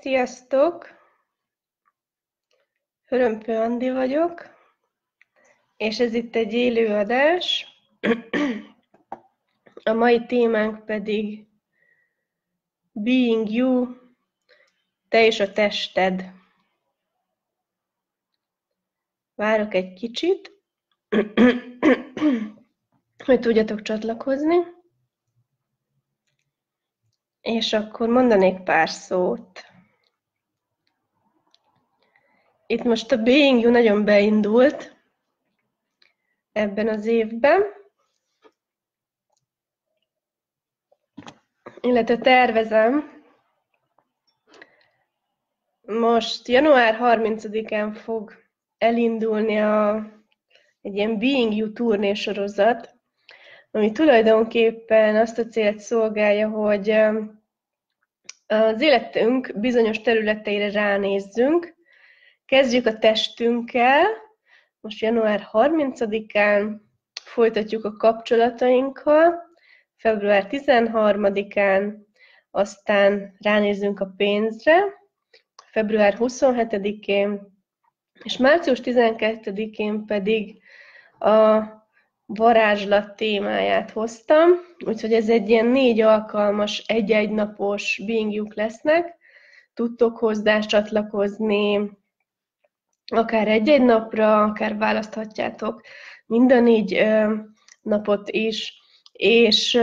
Sziasztok! Hörömpő Andi vagyok, és ez itt egy élő adás. A mai témánk pedig Being You, te és a tested. Várok egy kicsit, hogy tudjatok csatlakozni. És akkor mondanék pár szót. Itt most a Being You nagyon beindult ebben az évben, illetve tervezem, most január 30-án fog elindulni a, egy ilyen Being You turnésorozat, ami tulajdonképpen azt a célt szolgálja, hogy az életünk bizonyos területeire ránézzünk. Kezdjük a testünkkel, most január 30-án folytatjuk a kapcsolatainkkal, február 13-án aztán ránézzünk a pénzre, február 27-én, és március 12-én pedig a varázslat témáját hoztam, úgyhogy ez egy ilyen négy alkalmas, egy-egy napos bingjuk lesznek. Tudtok hozzá csatlakozni akár egy-egy napra, akár választhatjátok mind a négy napot is, és,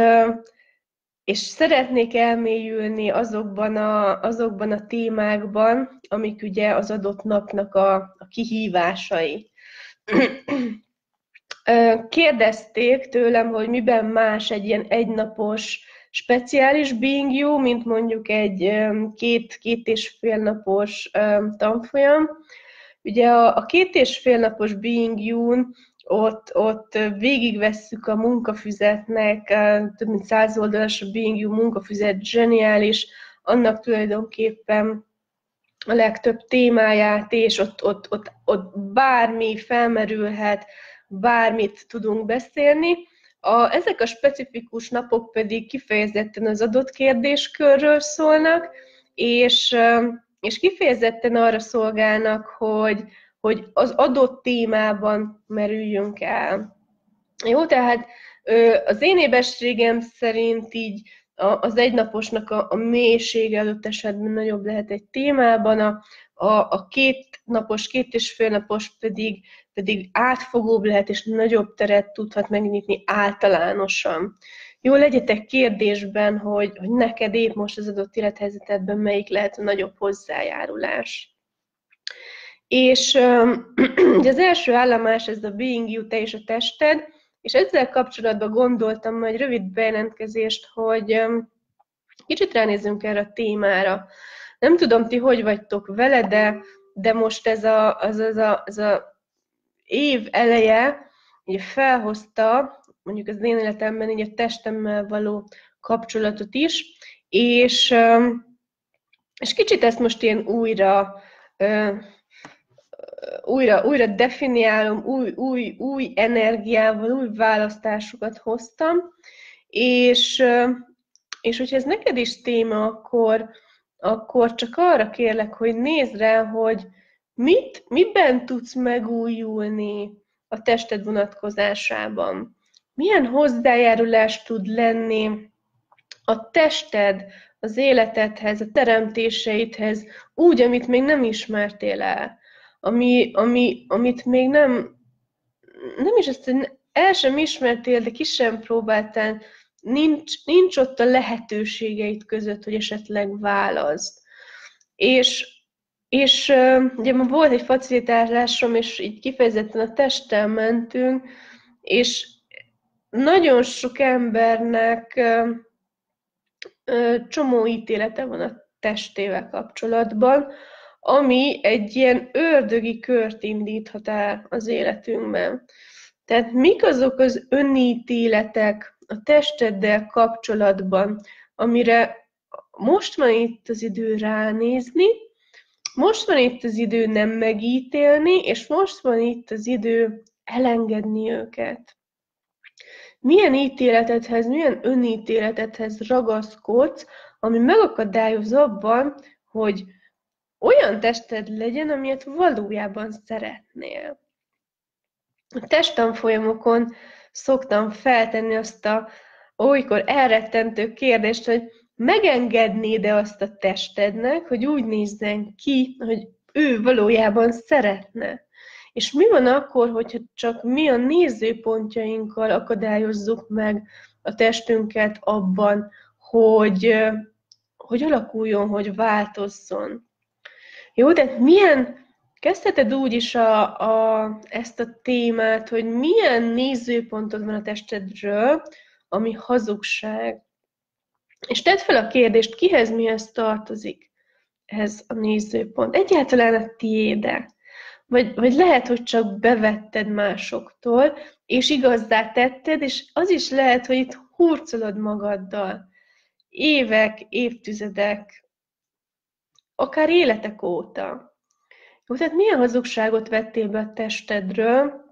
és szeretnék elmélyülni azokban a, azokban a témákban, amik ugye az adott napnak a, a kihívásai. Kérdezték tőlem, hogy miben más egy ilyen egynapos speciális Being You, mint mondjuk egy két, két és fél napos tanfolyam. Ugye a, a két és fél napos Being You-n ott, ott végigvesszük a munkafüzetnek, több mint száz oldalas a Being You munkafüzet, zseniális, annak tulajdonképpen a legtöbb témáját, és ott, ott, ott, ott bármi felmerülhet, bármit tudunk beszélni. A, ezek a specifikus napok pedig kifejezetten az adott kérdéskörről szólnak, és, és kifejezetten arra szolgálnak, hogy, hogy az adott témában merüljünk el. Jó, tehát az én ébességem szerint így az egynaposnak a, a mélysége adott esetben nagyobb lehet egy témában, a, a, a két napos, két és fél napos pedig pedig átfogóbb lehet, és nagyobb teret tudhat megnyitni általánosan. Jó, legyetek kérdésben, hogy, hogy neked épp most az adott élethelyzetedben melyik lehet a nagyobb hozzájárulás. És ugye az első állomás ez a being you, te és a tested, és ezzel kapcsolatban gondoltam egy rövid bejelentkezést, hogy kicsit ránézzünk erre a témára. Nem tudom, ti hogy vagytok vele, de, de most ez a, az, az a, az a év eleje felhozta, mondjuk az én életemben így a testemmel való kapcsolatot is, és, és kicsit ezt most ilyen újra, újra, újra definiálom, új, új, új energiával, új választásokat hoztam, és, és hogyha ez neked is téma, akkor, akkor csak arra kérlek, hogy nézd rá, hogy, Mit, miben tudsz megújulni a tested vonatkozásában? Milyen hozzájárulás tud lenni a tested az életedhez, a teremtéseidhez, úgy, amit még nem ismertél el, ami, ami, amit még nem, nem is azt, el sem ismertél, de ki sem próbáltál, nincs, nincs ott a lehetőségeid között, hogy esetleg választ. És és ugye ma volt egy facilitálásom, és így kifejezetten a testtel mentünk, és nagyon sok embernek csomó ítélete van a testével kapcsolatban, ami egy ilyen ördögi kört indíthat el az életünkben. Tehát mik azok az önítéletek a testeddel kapcsolatban, amire most van itt az idő ránézni, most van itt az idő nem megítélni, és most van itt az idő elengedni őket. Milyen ítéletedhez, milyen önítéletedhez ragaszkodsz, ami megakadályoz abban, hogy, olyan tested legyen, amilyet valójában szeretnél. A testtanfolyamokon szoktam feltenni azt a olykor elrettentő kérdést, hogy megengednéd-e azt a testednek, hogy úgy nézzen ki, hogy ő valójában szeretne. És mi van akkor, hogyha csak mi a nézőpontjainkkal akadályozzuk meg a testünket abban, hogy, hogy alakuljon, hogy változzon. Jó, de milyen, kezdheted úgy is a, a, ezt a témát, hogy milyen nézőpontod van a testedről, ami hazugság. És tedd fel a kérdést, kihez mihez tartozik ez a nézőpont. Egyáltalán a tiéde. Vagy, vagy lehet, hogy csak bevetted másoktól, és igazdá tetted, és az is lehet, hogy itt hurcolod magaddal. Évek, évtizedek, akár életek óta. Jó, tehát milyen hazugságot vettél be a testedről,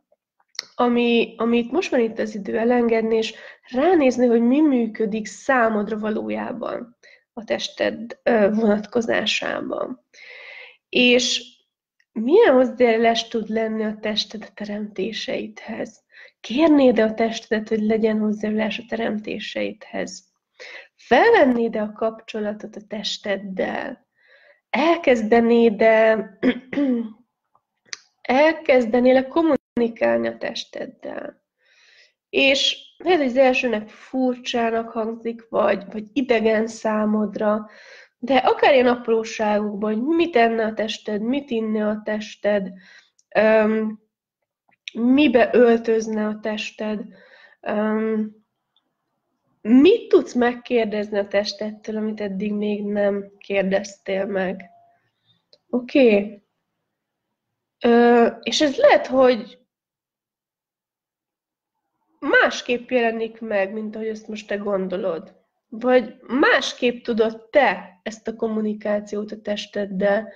ami, amit most van itt az idő elengedni, és ránézni, hogy mi működik számodra valójában a tested vonatkozásában. És milyen hozzájárulás tud lenni a tested a teremtéseidhez? Kérnéd-e a testedet, hogy legyen hozzájárulás a teremtéseidhez? Felvennéd-e a kapcsolatot a testeddel? Elkezdenéd-e elkezdenél kommunikálni a testeddel? És lehet, hogy az elsőnek furcsának hangzik, vagy, vagy idegen számodra, de akár ilyen apróságokban, hogy mit enne a tested, mit inne a tested, um, mibe öltözne a tested, um, mit tudsz megkérdezni a testettől, amit eddig még nem kérdeztél meg. Oké? Okay. és ez lehet, hogy másképp jelenik meg, mint ahogy ezt most te gondolod. Vagy másképp tudod te ezt a kommunikációt a testeddel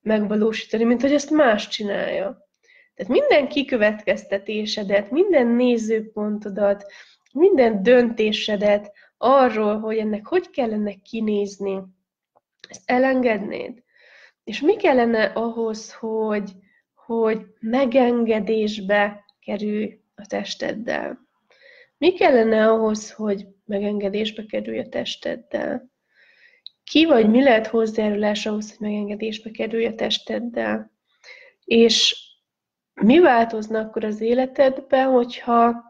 megvalósítani, mint hogy ezt más csinálja. Tehát minden kikövetkeztetésedet, minden nézőpontodat, minden döntésedet arról, hogy ennek hogy kellene kinézni, ezt elengednéd. És mi kellene ahhoz, hogy, hogy megengedésbe kerülj a testeddel? Mi kellene ahhoz, hogy megengedésbe kerülj a testeddel? Ki vagy mi lehet hozzájárulás ahhoz, hogy megengedésbe kerülj a testeddel? És mi változna akkor az életedben, hogyha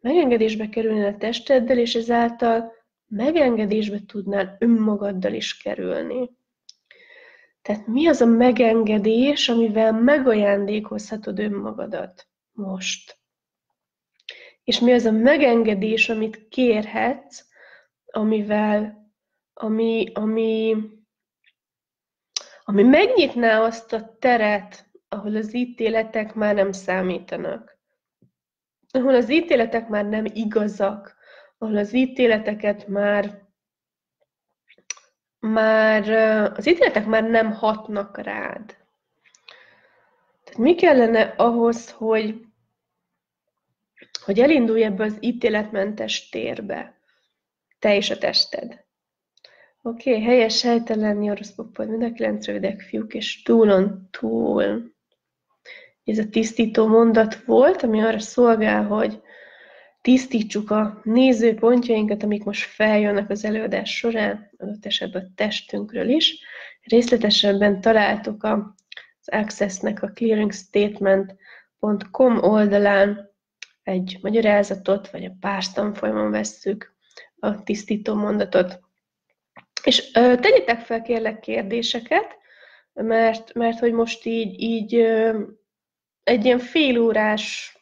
megengedésbe kerülnél a testeddel, és ezáltal megengedésbe tudnál önmagaddal is kerülni. Tehát mi az a megengedés, amivel megajándékozhatod önmagadat most? És mi az a megengedés, amit kérhetsz, amivel, ami, ami, ami megnyitná azt a teret, ahol az ítéletek már nem számítanak ahol az ítéletek már nem igazak, ahol az ítéleteket már már az ítéletek már nem hatnak rád. Tehát mi kellene ahhoz, hogy, hogy elindulj ebbe az ítéletmentes térbe, te és a tested. Oké, okay, helyes, helytelen, nyoroszpopod, mind a kilenc rövidek fiúk, és túlon túl ez a tisztító mondat volt, ami arra szolgál, hogy tisztítsuk a nézőpontjainkat, amik most feljönnek az előadás során, adott esetben a testünkről is. Részletesebben találtuk az Access-nek a clearingstatement.com oldalán egy magyarázatot, vagy a párs tanfolyamon vesszük a tisztító mondatot. És ö, tegyétek fel kérlek kérdéseket, mert, mert hogy most így, így ö, egy ilyen félórás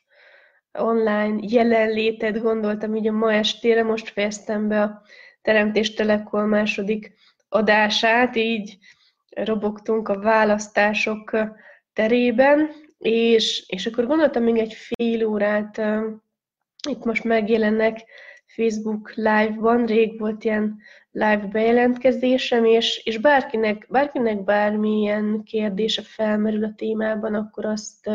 online jelenlétet gondoltam így a ma estére, most fejeztem be a Teremtés Telekol második adását, így robogtunk a választások terében, és, és akkor gondoltam még egy fél órát, itt most megjelennek Facebook live-ban, rég volt ilyen live bejelentkezésem, és, és bárkinek, bárkinek bármilyen kérdése felmerül a témában, akkor azt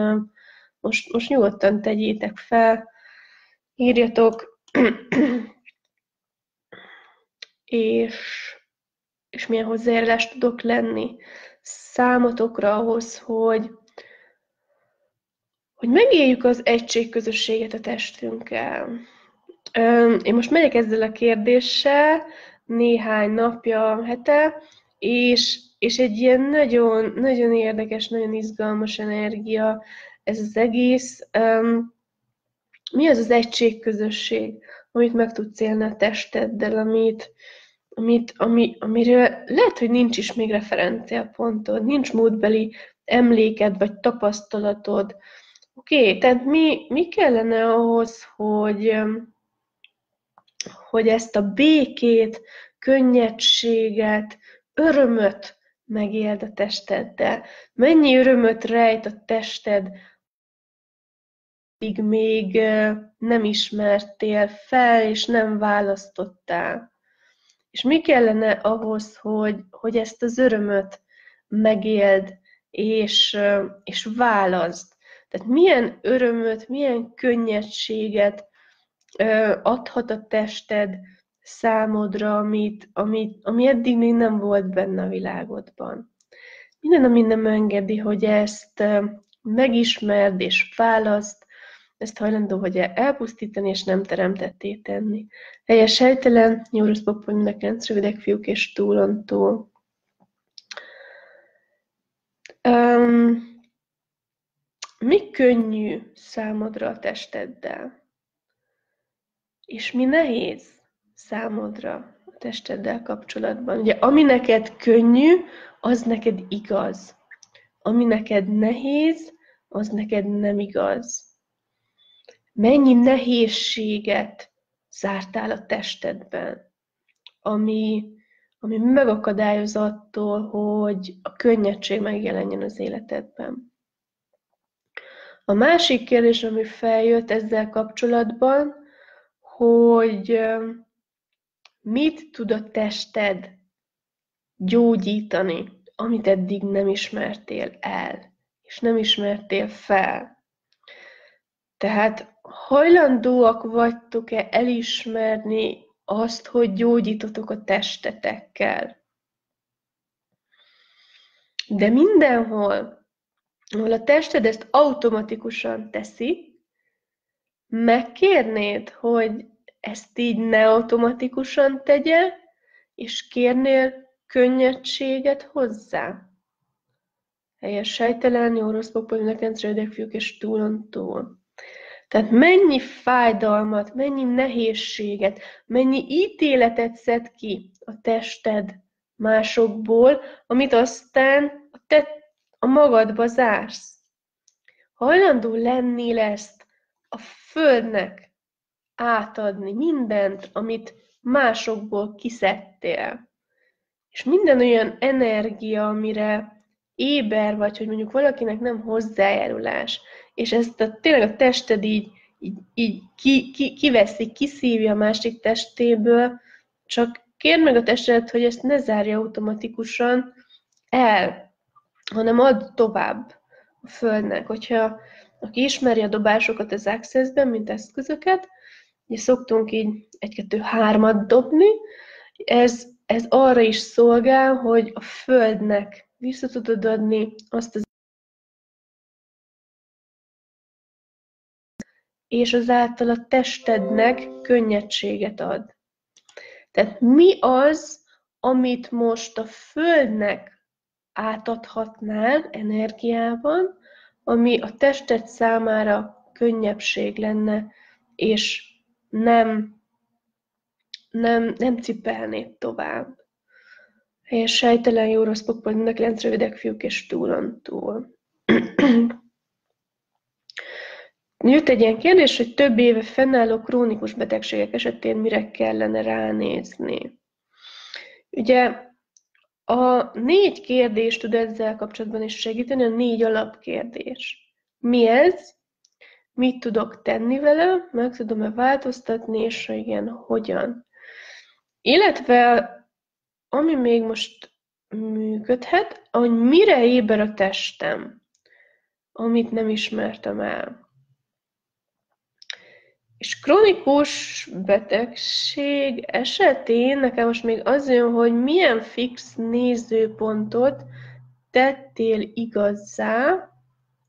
most, most nyugodtan tegyétek fel, írjatok, és és milyen hozzájárulást tudok lenni számotokra ahhoz, hogy, hogy megéljük az egységközösséget a testünkkel. Én most megyek ezzel a kérdéssel néhány napja, hete, és, és egy ilyen nagyon, nagyon érdekes, nagyon izgalmas energia ez az egész. Mi az az egységközösség, amit meg tudsz élni a testeddel, amit, amit, ami, amiről lehet, hogy nincs is még referenciapontod, nincs múltbeli emléked vagy tapasztalatod. Oké, okay, tehát mi, mi kellene ahhoz, hogy, hogy ezt a békét, könnyedséget, örömöt megéld a testeddel. Mennyi örömöt rejt a tested, addig még nem ismertél fel, és nem választottál. És mi kellene ahhoz, hogy, hogy ezt az örömöt megéld, és, és válaszd. Tehát milyen örömöt, milyen könnyedséget adhat a tested számodra, amit, amit, ami eddig még nem volt benne a világodban. Minden, ami nem engedi, hogy ezt megismerd és választ, ezt hajlandó, hogy elpusztítani és nem teremtetté tenni. Helyes helytelen, nyúrusz popon mindenkinek rövidek fiúk és túlontól. Um, könnyű számodra a testeddel? És mi nehéz számodra a testeddel kapcsolatban? Ugye, ami neked könnyű, az neked igaz. Ami neked nehéz, az neked nem igaz mennyi nehézséget zártál a testedben, ami, ami megakadályoz attól, hogy a könnyedség megjelenjen az életedben. A másik kérdés, ami feljött ezzel kapcsolatban, hogy mit tud a tested gyógyítani, amit eddig nem ismertél el, és nem ismertél fel. Tehát hajlandóak vagytok-e elismerni azt, hogy gyógyítotok a testetekkel? De mindenhol, ahol a tested ezt automatikusan teszi, megkérnéd, hogy ezt így ne automatikusan tegye, és kérnél könnyedséget hozzá. Helyes sejtelen, jó rossz pokol, fiúk és túlon túl. Tehát mennyi fájdalmat, mennyi nehézséget, mennyi ítéletet szed ki a tested másokból, amit aztán a, te, a magadba zársz. Hajlandó lenni ezt a Földnek átadni mindent, amit másokból kiszedtél. És minden olyan energia, amire éber vagy, hogy mondjuk valakinek nem hozzájárulás, és ezt a, tényleg a tested így, így, így ki, ki, kiveszi, kiszívja a másik testéből, csak kérd meg a tested, hogy ezt ne zárja automatikusan el, hanem add tovább a Földnek. Hogyha aki ismeri a dobásokat az Access-ben, mint eszközöket, ugye szoktunk így egy-kettő-hármat dobni, ez, ez arra is szolgál, hogy a Földnek vissza tudod adni azt az és azáltal a testednek könnyedséget ad. Tehát mi az, amit most a Földnek átadhatnál energiában, ami a tested számára könnyebbség lenne, és nem, nem, nem cipelnéd tovább. Helyes sejtelen, jó rossz pokpol, mind rövidek fiúk és túlon túl. Jött egy ilyen kérdés, hogy több éve fennálló krónikus betegségek esetén mire kellene ránézni. Ugye a négy kérdés tud ezzel kapcsolatban is segíteni, a négy alapkérdés. Mi ez? Mit tudok tenni vele? Meg tudom-e változtatni, és ha igen, hogyan? Illetve, ami még most működhet, hogy mire éber a testem, amit nem ismertem el. És kronikus betegség esetén nekem most még az jön, hogy milyen fix nézőpontot tettél igazzá,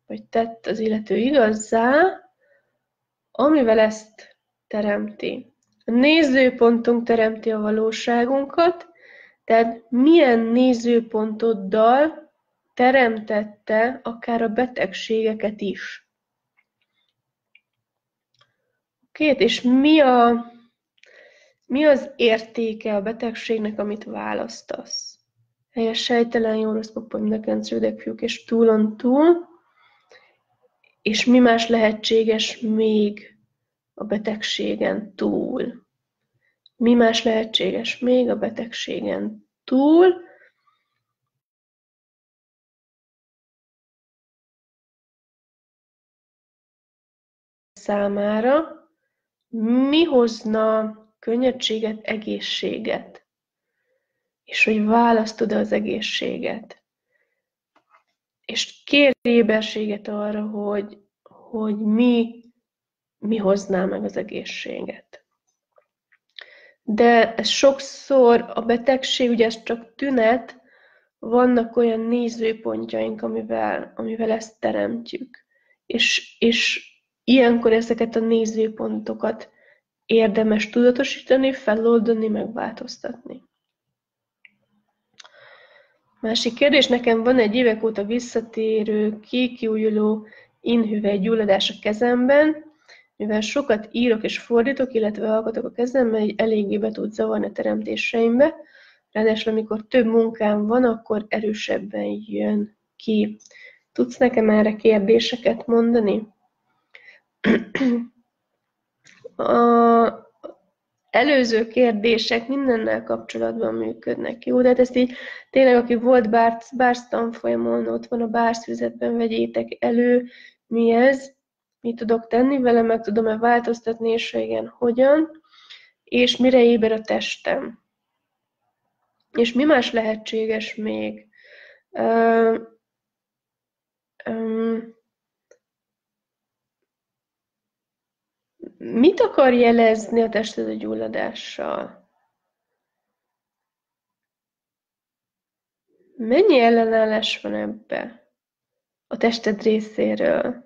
vagy tett az illető igazzá, amivel ezt teremti. A nézőpontunk teremti a valóságunkat, tehát milyen nézőpontoddal teremtette akár a betegségeket is. Két, és mi, a, mi az értéke a betegségnek, amit választasz? Helyes, sejtelen, jó, rossz, papa, mindenkenc, fiúk, és túlon túl. És mi más lehetséges még a betegségen túl? Mi más lehetséges még a betegségen túl? Számára mi hozna könnyedséget, egészséget? És hogy választod az egészséget? És kérj éberséget arra, hogy, hogy mi, mi hozná meg az egészséget. De sokszor a betegség, ugye ez csak tünet, vannak olyan nézőpontjaink, amivel, amivel ezt teremtjük. És, és Ilyenkor ezeket a nézőpontokat érdemes tudatosítani, feloldani, megváltoztatni. Másik kérdés, nekem van egy évek óta visszatérő, kikiújuló inhüvelygyulladás a kezemben, mivel sokat írok és fordítok, illetve alkotok a kezemben, így eléggé be tud zavarni a teremtéseimbe. Ráadásul, amikor több munkám van, akkor erősebben jön ki. Tudsz nekem erre kérdéseket mondani? A előző kérdések mindennel kapcsolatban működnek, jó? De hát ezt így tényleg, aki volt bárc, bárc tanfolyamon, ott van a bárszfüzetben, vegyétek elő, mi ez, mit tudok tenni vele, meg tudom-e változtatni, és igen, hogyan, és mire éber a testem. És mi más lehetséges még? Uh, um, Mit akar jelezni a tested a gyulladással? Mennyi ellenállás van ebbe a tested részéről?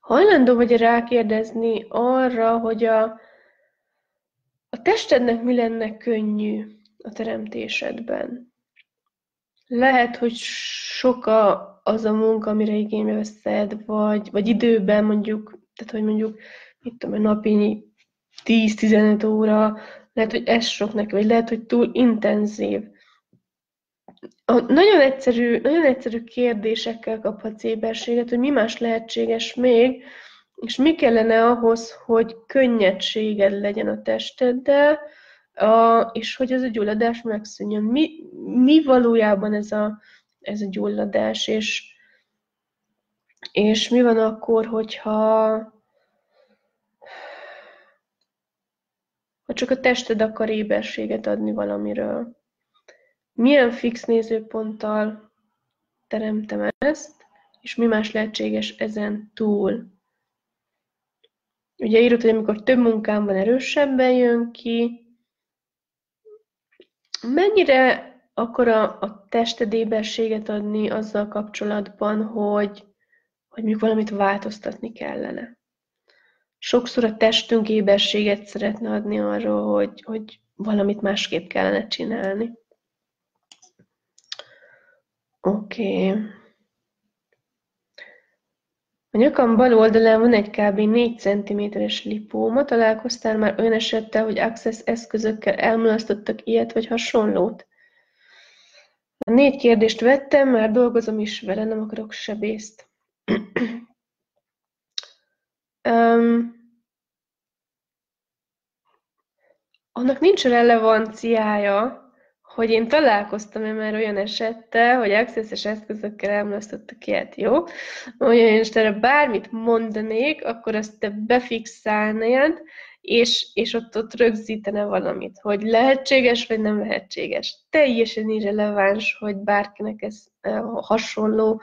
Hajlandó vagy rákérdezni arra, hogy a, a testednek mi lenne könnyű a teremtésedben? Lehet, hogy sok a, az a munka, amire igénybe veszed, vagy, vagy időben mondjuk, tehát hogy mondjuk mit tudom, napi 10-15 óra, lehet, hogy ez sok neki, vagy lehet, hogy túl intenzív. A nagyon egyszerű, nagyon egyszerű kérdésekkel kaphatsz éberséget, hogy mi más lehetséges még, és mi kellene ahhoz, hogy könnyedséged legyen a testeddel, a, és hogy ez a gyulladás megszűnjön. Mi, mi valójában ez a, ez a gyulladás, és, és mi van akkor, hogyha ha csak a tested akar éberséget adni valamiről. Milyen fix nézőponttal teremtem ezt, és mi más lehetséges ezen túl. Ugye írod, hogy amikor több munkám van, erősebben jön ki. Mennyire akar a, a tested éberséget adni azzal kapcsolatban, hogy, hogy még valamit változtatni kellene? Sokszor a testünk éberséget szeretne adni arról, hogy, hogy valamit másképp kellene csinálni. Oké. Okay. A nyakam bal oldalán van egy kb. 4 cm-es lipóma. Találkoztál már olyan esettel, hogy Access eszközökkel elmulasztottak ilyet vagy hasonlót? A négy kérdést vettem, már dolgozom is vele, nem akarok sebészt. Um, annak nincs relevanciája, hogy én találkoztam-e már olyan esettel, hogy access eszközökkel elmulasztottak ilyet, jó? Olyan én erre bármit mondanék, akkor azt te befixálnád, és, és ott, ott rögzítene valamit, hogy lehetséges, vagy nem lehetséges. Teljesen irreleváns, hogy bárkinek ez hasonló,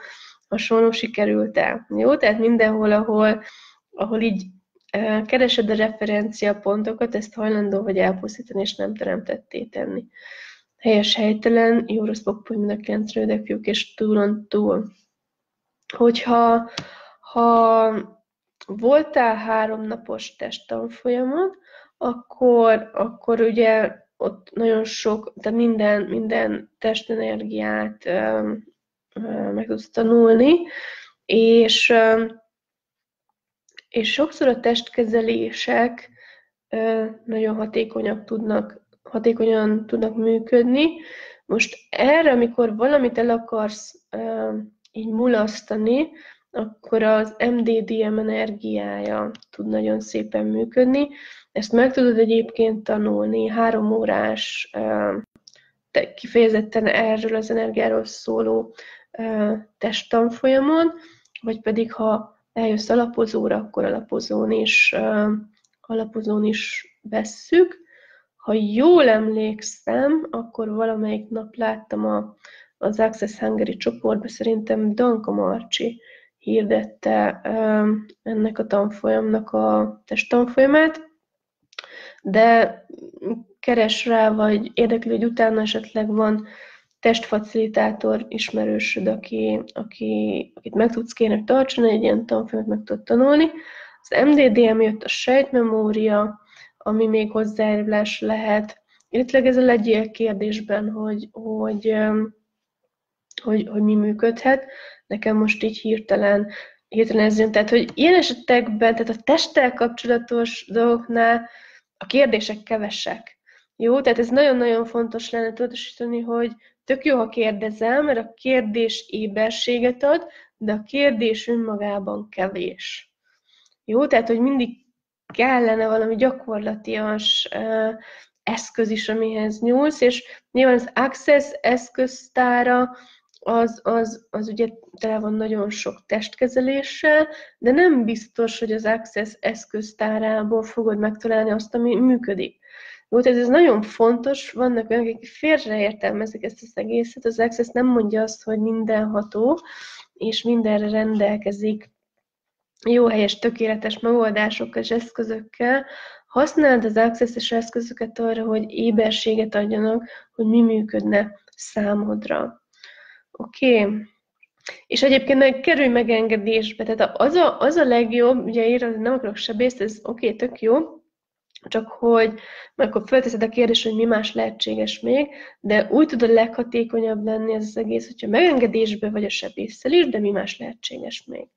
hasonló sikerült el. Jó? Tehát mindenhol, ahol ahol így keresed a referenciapontokat, ezt hajlandó vagy elpusztítani, és nem teremtetté tenni. Helyes, helytelen, jó rossz pokpoly, mind a kilenc rövidek fiúk, és túlon túl. Hogyha ha voltál háromnapos testtanfolyamon, akkor, akkor ugye ott nagyon sok, tehát minden, minden testenergiát meg tudsz tanulni, és, és sokszor a testkezelések nagyon hatékonyak tudnak, hatékonyan tudnak működni. Most erre, amikor valamit el akarsz így mulasztani, akkor az MDDM energiája tud nagyon szépen működni. Ezt meg tudod egyébként tanulni három órás, kifejezetten erről az energiáról szóló testtanfolyamon, vagy pedig ha eljössz alapozóra, akkor alapozón is, alapozón is vesszük. Ha jól emlékszem, akkor valamelyik nap láttam a, az Access Hungary csoportban, szerintem Danka Marcsi hirdette ennek a tanfolyamnak a testtanfolyamát, de keres rá, vagy érdekli, hogy utána esetleg van testfacilitátor ismerősöd, aki, aki, akit meg tudsz kérni, hogy tartson egy ilyen tanfolyamot, meg tud tanulni. Az MDDM jött a sejtmemória, ami még hozzájárulás lehet, illetve ez a legyél kérdésben, hogy, hogy, hogy, hogy mi működhet. Nekem most így hirtelen, hirtelen ez jön. Tehát, hogy ilyen esetekben, tehát a testtel kapcsolatos dolgoknál a kérdések kevesek. Jó, tehát ez nagyon-nagyon fontos lenne tudatosítani, hogy tök jó, ha kérdezem, mert a kérdés éberséget ad, de a kérdés önmagában kevés. Jó, tehát, hogy mindig kellene valami gyakorlatias uh, eszköz is, amihez nyúlsz, és nyilván az Access eszköztára az, az, az ugye tele van nagyon sok testkezeléssel, de nem biztos, hogy az Access eszköztárából fogod megtalálni azt, ami működik. Tehát ez nagyon fontos, vannak olyanok, akik félreértelmezik ezt az egészet, az Access nem mondja azt, hogy mindenható, és mindenre rendelkezik jó helyes, tökéletes megoldásokkal és eszközökkel, használd az access eszközöket arra, hogy éberséget adjanak, hogy mi működne számodra. Oké. Okay. És egyébként meg kerülj megengedésbe, tehát az a, az a legjobb, ugye írod, nem akarok sebészt, ez oké, okay, tök jó, csak hogy mert akkor felteszed a kérdést, hogy mi más lehetséges még, de úgy tud a leghatékonyabb lenni ez az egész, hogyha megengedésbe vagy a sebészsel is, de mi más lehetséges még.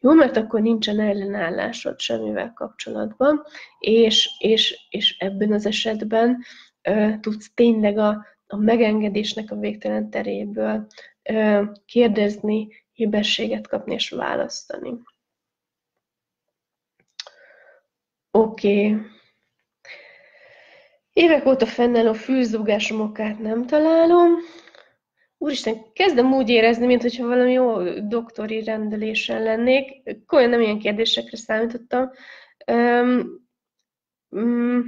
Jó, mert akkor nincsen ellenállásod semmivel kapcsolatban, és, és, és ebben az esetben ö, tudsz tényleg a, a megengedésnek a végtelen teréből kérdezni, hibességet kapni és választani. Oké. Okay. Évek óta fennálló fűzúgásom okát nem találom. Úristen, kezdem úgy érezni, mintha valami jó doktori rendelésen lennék. Olyan nem ilyen kérdésekre számítottam. Um, um,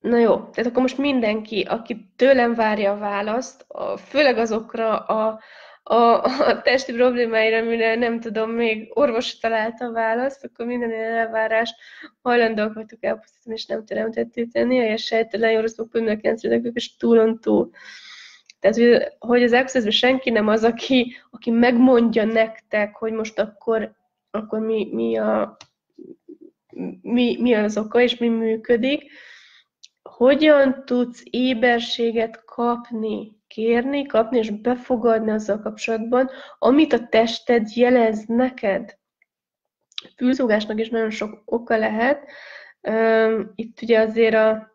Na jó, tehát akkor most mindenki, aki tőlem várja a választ, a, főleg azokra a, a, a testi problémáira, amire nem tudom, még orvos találta a választ, akkor minden ilyen elvárás hajlandóak vagytok elpusztítani, és nem teremtetté tenni, a sejtelen jó rosszok pönnökjencődök, és túlon túl. Tehát, hogy az access senki nem az, aki, aki megmondja nektek, hogy most akkor, akkor mi, mi, a, mi, mi az oka, és mi működik, hogyan tudsz éberséget kapni, kérni, kapni és befogadni azzal kapcsolatban, amit a tested jelez neked. Fülzúgásnak is nagyon sok oka lehet. Itt ugye azért a,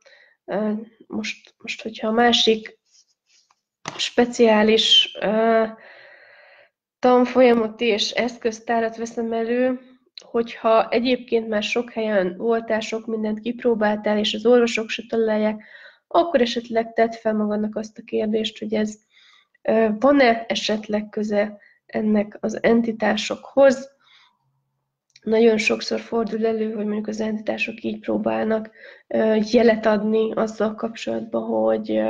most, most hogyha a másik speciális tanfolyamot és eszköztárat veszem elő, hogyha egyébként már sok helyen voltál, sok mindent kipróbáltál, és az orvosok se találják, akkor esetleg tedd fel magadnak azt a kérdést, hogy ez van-e esetleg köze ennek az entitásokhoz. Nagyon sokszor fordul elő, hogy mondjuk az entitások így próbálnak jelet adni azzal kapcsolatban, hogy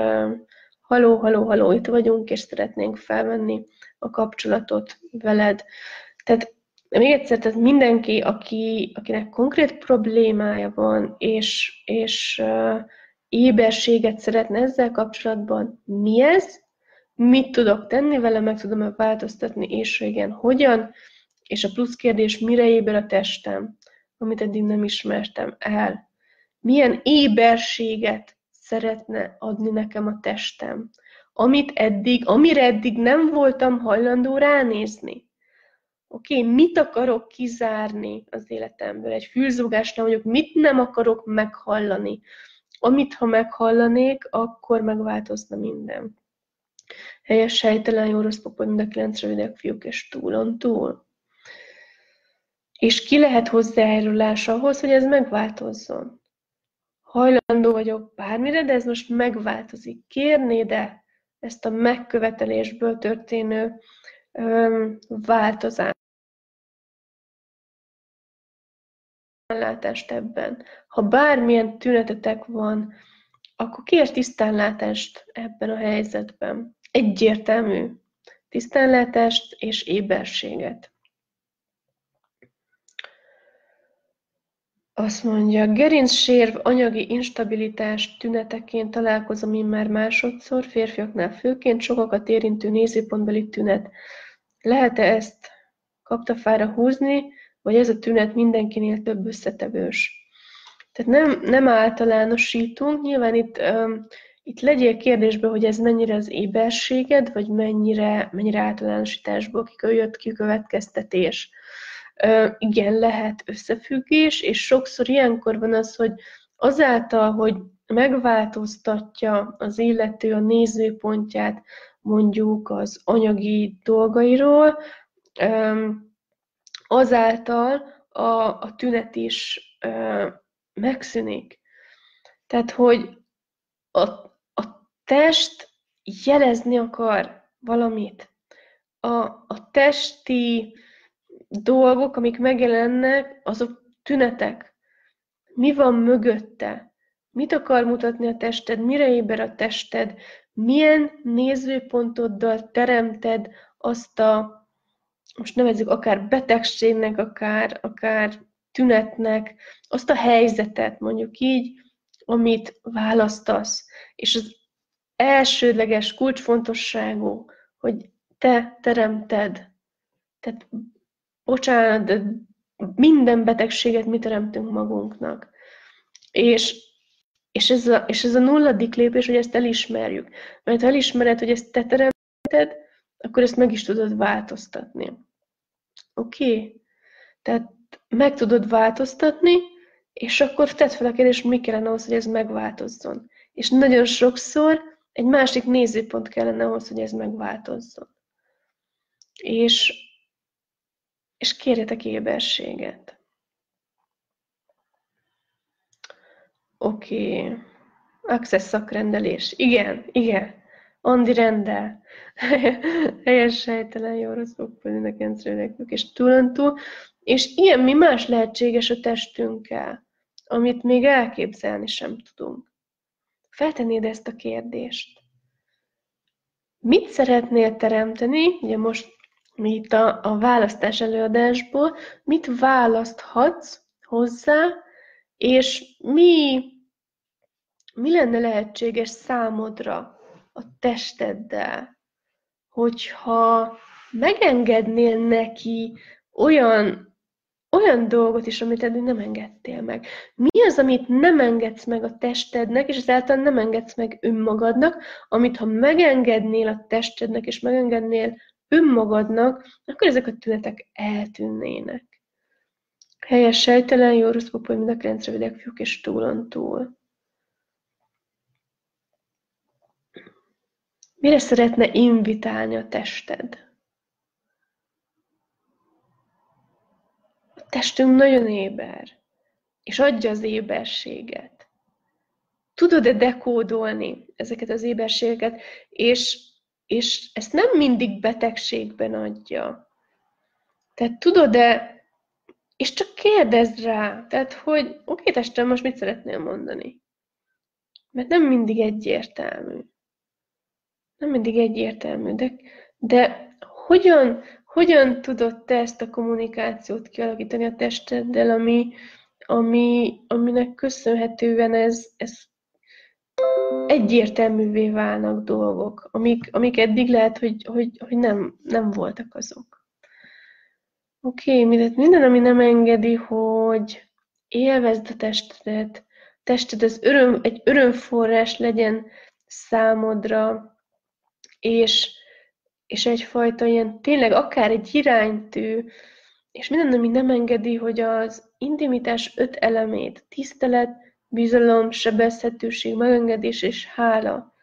haló, haló, haló, itt vagyunk, és szeretnénk felvenni a kapcsolatot veled. Tehát még egyszer, tehát mindenki, aki, akinek konkrét problémája van, és, és éberséget szeretne ezzel kapcsolatban, mi ez, mit tudok tenni vele, meg tudom-e változtatni, és igen, hogyan, és a plusz kérdés, mire éber a testem, amit eddig nem ismertem el. Milyen éberséget szeretne adni nekem a testem, amit eddig, amire eddig nem voltam hajlandó ránézni. Oké, okay, mit akarok kizárni az életemből? Egy fülzúgásnál mondjuk, mit nem akarok meghallani? Amit, ha meghallanék, akkor megváltozna minden. Helyes, sejtelen, jó, rossz, pokol, mind a kilenc rövidek, fiúk és túlon túl. És ki lehet hozzájárulás ahhoz, hogy ez megváltozzon? Hajlandó vagyok bármire, de ez most megváltozik. Kérné, de ezt a megkövetelésből történő öm, változást. Tisztánlátást ebben. Ha bármilyen tünetetek van, akkor kér tisztánlátást ebben a helyzetben. Egyértelmű tisztánlátást és éberséget. Azt mondja, gerincsérv anyagi instabilitás tüneteként találkozom én már másodszor, férfiaknál főként, sokakat érintő nézőpontbeli tünet. Lehet-e ezt kaptafára húzni, vagy ez a tünet mindenkinél több összetevős? Tehát nem, nem általánosítunk, nyilván itt, um, itt legyél kérdésbe, hogy ez mennyire az éberséged, vagy mennyire, mennyire általánosításból jött ki következtetés igen, lehet összefüggés, és sokszor ilyenkor van az, hogy azáltal, hogy megváltoztatja az illető a nézőpontját mondjuk az anyagi dolgairól, azáltal a, a tünet is megszűnik. Tehát, hogy a, a test jelezni akar valamit. A, a testi dolgok, amik megjelennek, azok tünetek. Mi van mögötte? Mit akar mutatni a tested? Mire éber a tested? Milyen nézőpontoddal teremted azt a, most nevezzük akár betegségnek, akár, akár tünetnek, azt a helyzetet, mondjuk így, amit választasz. És az elsődleges kulcsfontosságú, hogy te teremted. Tehát bocsánat, de minden betegséget mi teremtünk magunknak. És, és, ez a, és ez a nulladik lépés, hogy ezt elismerjük. Mert ha elismered, hogy ezt te teremted, akkor ezt meg is tudod változtatni. Oké? Okay? Tehát meg tudod változtatni, és akkor tedd fel a kérdést, mi kellene ahhoz, hogy ez megváltozzon. És nagyon sokszor egy másik nézőpont kellene ahhoz, hogy ez megváltozzon. És és kérjetek éberséget. Oké. Okay. Access szakrendelés. Igen, igen. Andi rendel. Helyes sejtelen, jó rossz a és túlontúl. És ilyen mi más lehetséges a testünkkel, amit még elképzelni sem tudunk. Feltennéd ezt a kérdést. Mit szeretnél teremteni? Ugye most mi itt a, a választás előadásból, mit választhatsz hozzá, és mi, mi lenne lehetséges számodra a testeddel, hogyha megengednél neki olyan, olyan dolgot is, amit eddig nem engedtél meg. Mi az, amit nem engedsz meg a testednek, és ezáltal nem engedsz meg önmagadnak, amit ha megengednél a testednek, és megengednél önmagadnak, akkor ezek a tünetek eltűnnének. Helyes sejtelen, jó rossz popoly, mind a kilenc rövidek fiúk és túlon túl. Mire szeretne invitálni a tested? A testünk nagyon éber, és adja az éberséget. Tudod-e dekódolni ezeket az éberségeket, és és ezt nem mindig betegségben adja. Tehát tudod-e, és csak kérdezd rá, tehát hogy oké, testem, most mit szeretnél mondani? Mert nem mindig egyértelmű. Nem mindig egyértelmű, de, de hogyan, hogyan tudod te ezt a kommunikációt kialakítani a testeddel, ami, ami, aminek köszönhetően ez, ez egyértelművé válnak dolgok, amik, amik eddig lehet, hogy, hogy, hogy nem, nem voltak azok. Oké, okay, minden, ami nem engedi, hogy élvezd a testedet, tested az öröm, egy örömforrás legyen számodra, és, és egyfajta ilyen tényleg akár egy iránytű, és minden, ami nem engedi, hogy az intimitás öt elemét, tisztelet, bizalom, sebezhetőség, megengedés és hála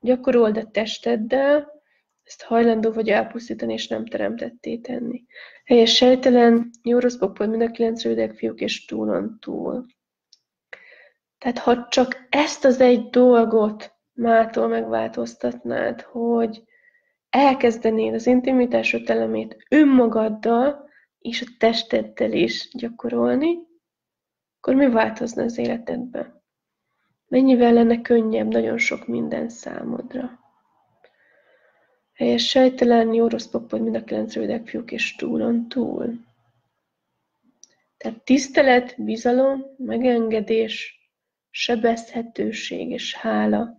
gyakorold a testeddel, ezt hajlandó vagy elpusztítani, és nem teremtetté tenni. Helyes sejtelen, jó rossz mind a kilenc rövidek fiúk, és túlon túl. Tehát ha csak ezt az egy dolgot mától megváltoztatnád, hogy elkezdenéd az intimitás öt elemét önmagaddal és a testeddel is gyakorolni, akkor mi változna az életedben? Mennyivel lenne könnyebb nagyon sok minden számodra? Helyes sejtelen, jó rossz papod, mind a kilenc rövidek fiúk és túlon túl. Tehát tisztelet, bizalom, megengedés, sebezhetőség és hála.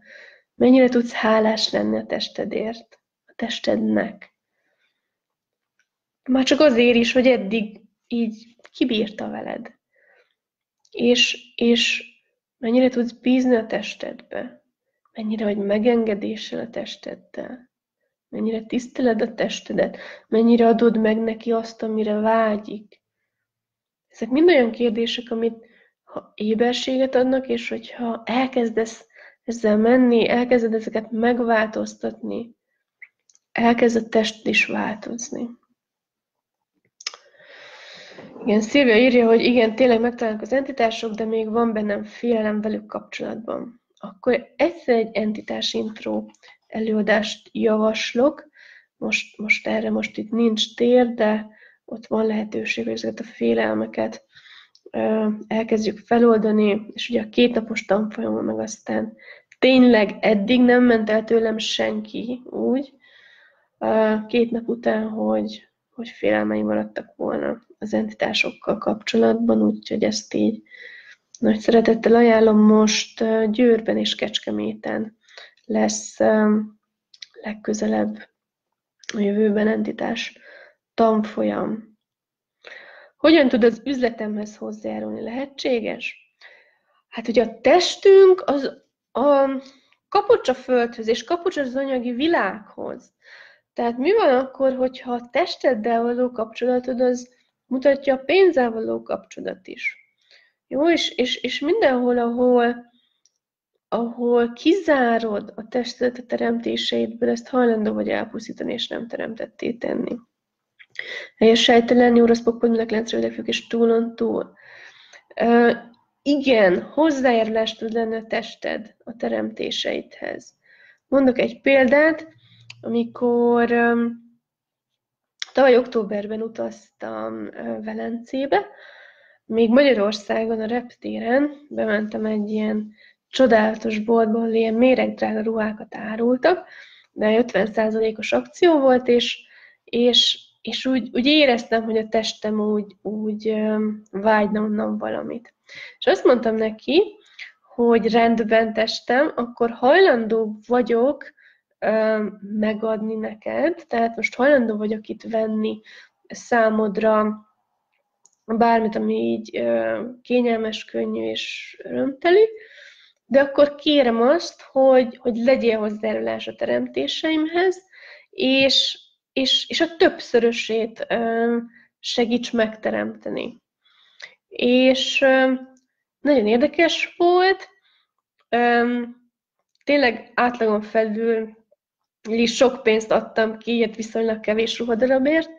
Mennyire tudsz hálás lenni a testedért, a testednek. Már csak azért is, hogy eddig így kibírta veled. És, és mennyire tudsz bízni a testedbe. Mennyire vagy megengedéssel a testeddel. Mennyire tiszteled a testedet. Mennyire adod meg neki azt, amire vágyik. Ezek mind olyan kérdések, amit ha éberséget adnak, és hogyha elkezdesz ezzel menni, elkezded ezeket megváltoztatni, elkezd a test is változni. Igen, Szilvia írja, hogy igen, tényleg megtalálnak az entitások, de még van bennem félelem velük kapcsolatban. Akkor egyszer egy entitás intro előadást javaslok. Most, most erre most itt nincs tér, de ott van lehetőség, hogy ezeket a félelmeket elkezdjük feloldani, és ugye a kétnapos tanfolyamon meg aztán tényleg eddig nem ment el tőlem senki úgy, két nap után, hogy, hogy félelmeim maradtak volna az entitásokkal kapcsolatban, úgyhogy ezt így nagy szeretettel ajánlom most Győrben és Kecskeméten lesz legközelebb a jövőben entitás tanfolyam. Hogyan tud az üzletemhez hozzájárulni? Lehetséges? Hát ugye a testünk az a kapocs a földhöz, és kapocs az anyagi világhoz. Tehát mi van akkor, hogyha a testeddel való kapcsolatod az mutatja a pénzzel való kapcsolat is? Jó, és, és, és mindenhol, ahol, ahol kizárod a testet a teremtéseidből, ezt hajlandó vagy elpusztítani, és nem teremtetté tenni. Helyes sejtelen, jó rossz pokponynak lenc és túlon túl. Igen, hozzájárulás tud lenni a tested a teremtéseidhez. Mondok egy példát, amikor tavaly októberben utaztam Velencébe, még Magyarországon a reptéren bementem egy ilyen csodálatos boltba, ahol ilyen méregdrága ruhákat árultak, de 50%-os akció volt, és, és és úgy, úgy éreztem, hogy a testem úgy, úgy vágyna onnan valamit. És azt mondtam neki, hogy rendben testem, akkor hajlandó vagyok megadni neked, tehát most hajlandó vagyok itt venni számodra bármit, ami így kényelmes, könnyű és örömteli, de akkor kérem azt, hogy, hogy legyél hozzájárulás a teremtéseimhez, és és, és a többszörösét segíts megteremteni. És nagyon érdekes volt, tényleg átlagon felül is sok pénzt adtam ki, ilyet viszonylag kevés ruhadarabért,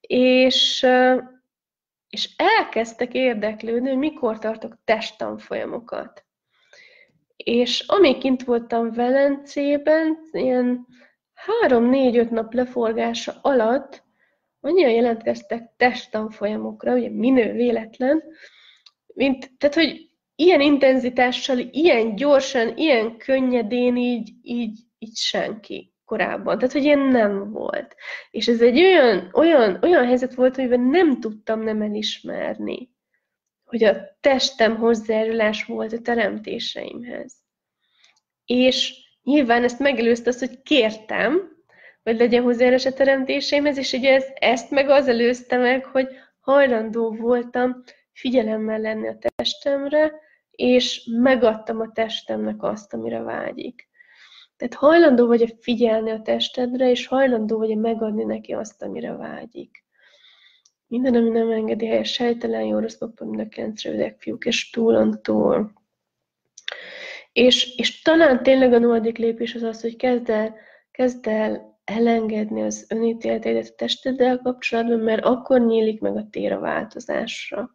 és, és elkezdtek érdeklődni, hogy mikor tartok testtanfolyamokat. És amíg kint voltam Velencében, ilyen három-négy-öt nap leforgása alatt annyian jelentkeztek testtanfolyamokra, ugye minő véletlen, mint, tehát, hogy ilyen intenzitással, ilyen gyorsan, ilyen könnyedén így, így, így senki. korábban. Tehát, hogy ilyen nem volt. És ez egy olyan, olyan, olyan helyzet volt, amiben nem tudtam nem elismerni, hogy a testem hozzájárulás volt a teremtéseimhez. És nyilván ezt megelőzte az, hogy kértem, hogy legyen hozzájárulás a teremtéseimhez, és ugye ez, ezt meg az előzte meg, hogy hajlandó voltam figyelemmel lenni a testemre, és megadtam a testemnek azt, amire vágyik. Tehát hajlandó vagy -e figyelni a testedre, és hajlandó vagy -e megadni neki azt, amire vágyik. Minden, ami nem engedi helyes sejtelen, jó rossz papa, mind a kilenc rövidek fiúk, és túlontúl. És, és talán tényleg a nulladik lépés az az, hogy kezd el, kezd el elengedni az önítéleteidet a testeddel kapcsolatban, mert akkor nyílik meg a tér a változásra.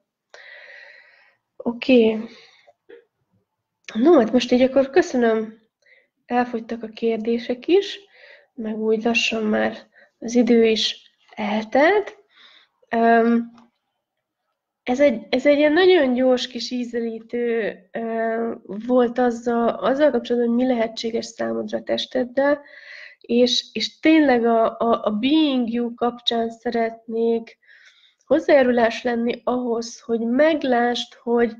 Oké. Okay. No, hát most így akkor köszönöm elfogytak a kérdések is, meg úgy lassan már az idő is eltelt. Ez egy, ez egy ilyen nagyon gyors kis ízelítő volt azzal, azzal kapcsolatban, hogy mi lehetséges számodra testeddel, és, és tényleg a, a, a Being You kapcsán szeretnék hozzájárulás lenni ahhoz, hogy meglásd, hogy,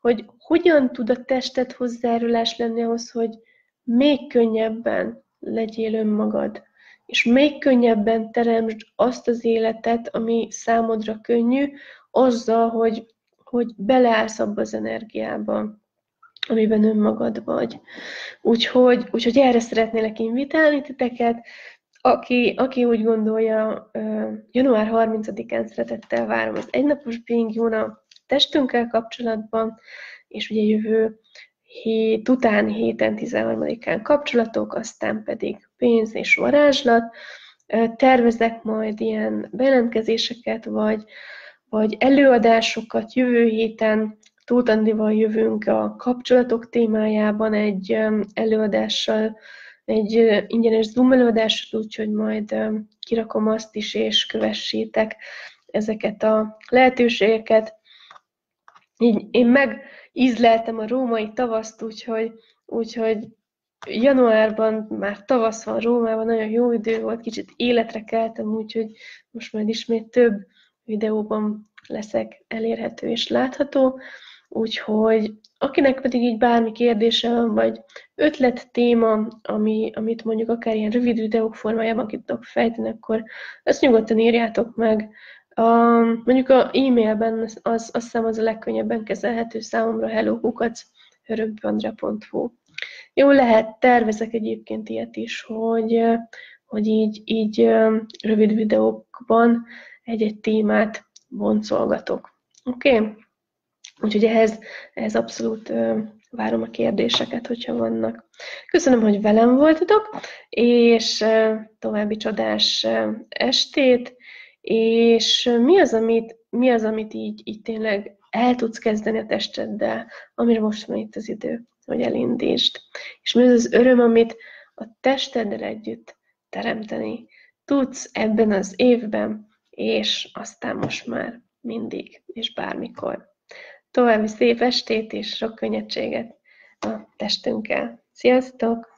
hogy hogyan tud a tested hozzájárulás lenni ahhoz, hogy még könnyebben legyél önmagad, és még könnyebben teremtsd azt az életet, ami számodra könnyű, azzal, hogy, hogy beleállsz abba az energiába, amiben önmagad vagy. Úgyhogy, úgyhogy erre szeretnélek invitálni titeket, aki, aki úgy gondolja, január 30-án szeretettel várom az egynapos Being Juna testünkkel kapcsolatban, és ugye jövő hét, utáni héten 13-án kapcsolatok, aztán pedig pénz és varázslat. Tervezek majd ilyen bejelentkezéseket, vagy, vagy előadásokat jövő héten. Tóth Andival jövünk a kapcsolatok témájában egy előadással, egy ingyenes Zoom előadással, úgyhogy majd kirakom azt is, és kövessétek ezeket a lehetőségeket. Így én meg ízleltem a római tavaszt, úgyhogy, úgyhogy januárban már tavasz van Rómában, nagyon jó idő volt, kicsit életre keltem, úgyhogy most majd ismét több videóban leszek elérhető és látható. Úgyhogy akinek pedig így bármi kérdése van, vagy ötlet, téma, ami, amit mondjuk akár ilyen rövid videók formájában ki tudok fejteni, akkor ezt nyugodtan írjátok meg a, mondjuk a e-mailben az, az, azt hiszem az a legkönnyebben kezelhető számomra hellokukac örömbandra.hu. Jó lehet, tervezek egyébként ilyet is, hogy, hogy így, így rövid videókban egy-egy témát boncolgatok. Oké? Okay? Úgyhogy ehhez, ehhez abszolút várom a kérdéseket, hogyha vannak. Köszönöm, hogy velem voltatok, és további csodás estét, és mi az, amit, mi az, amit így, így tényleg el tudsz kezdeni a testeddel, amire most van itt az idő, hogy elindítsd. És mi az az öröm, amit a testeddel együtt teremteni tudsz ebben az évben, és aztán most már mindig és bármikor. További szép estét és sok könnyedséget a testünkkel. Sziasztok!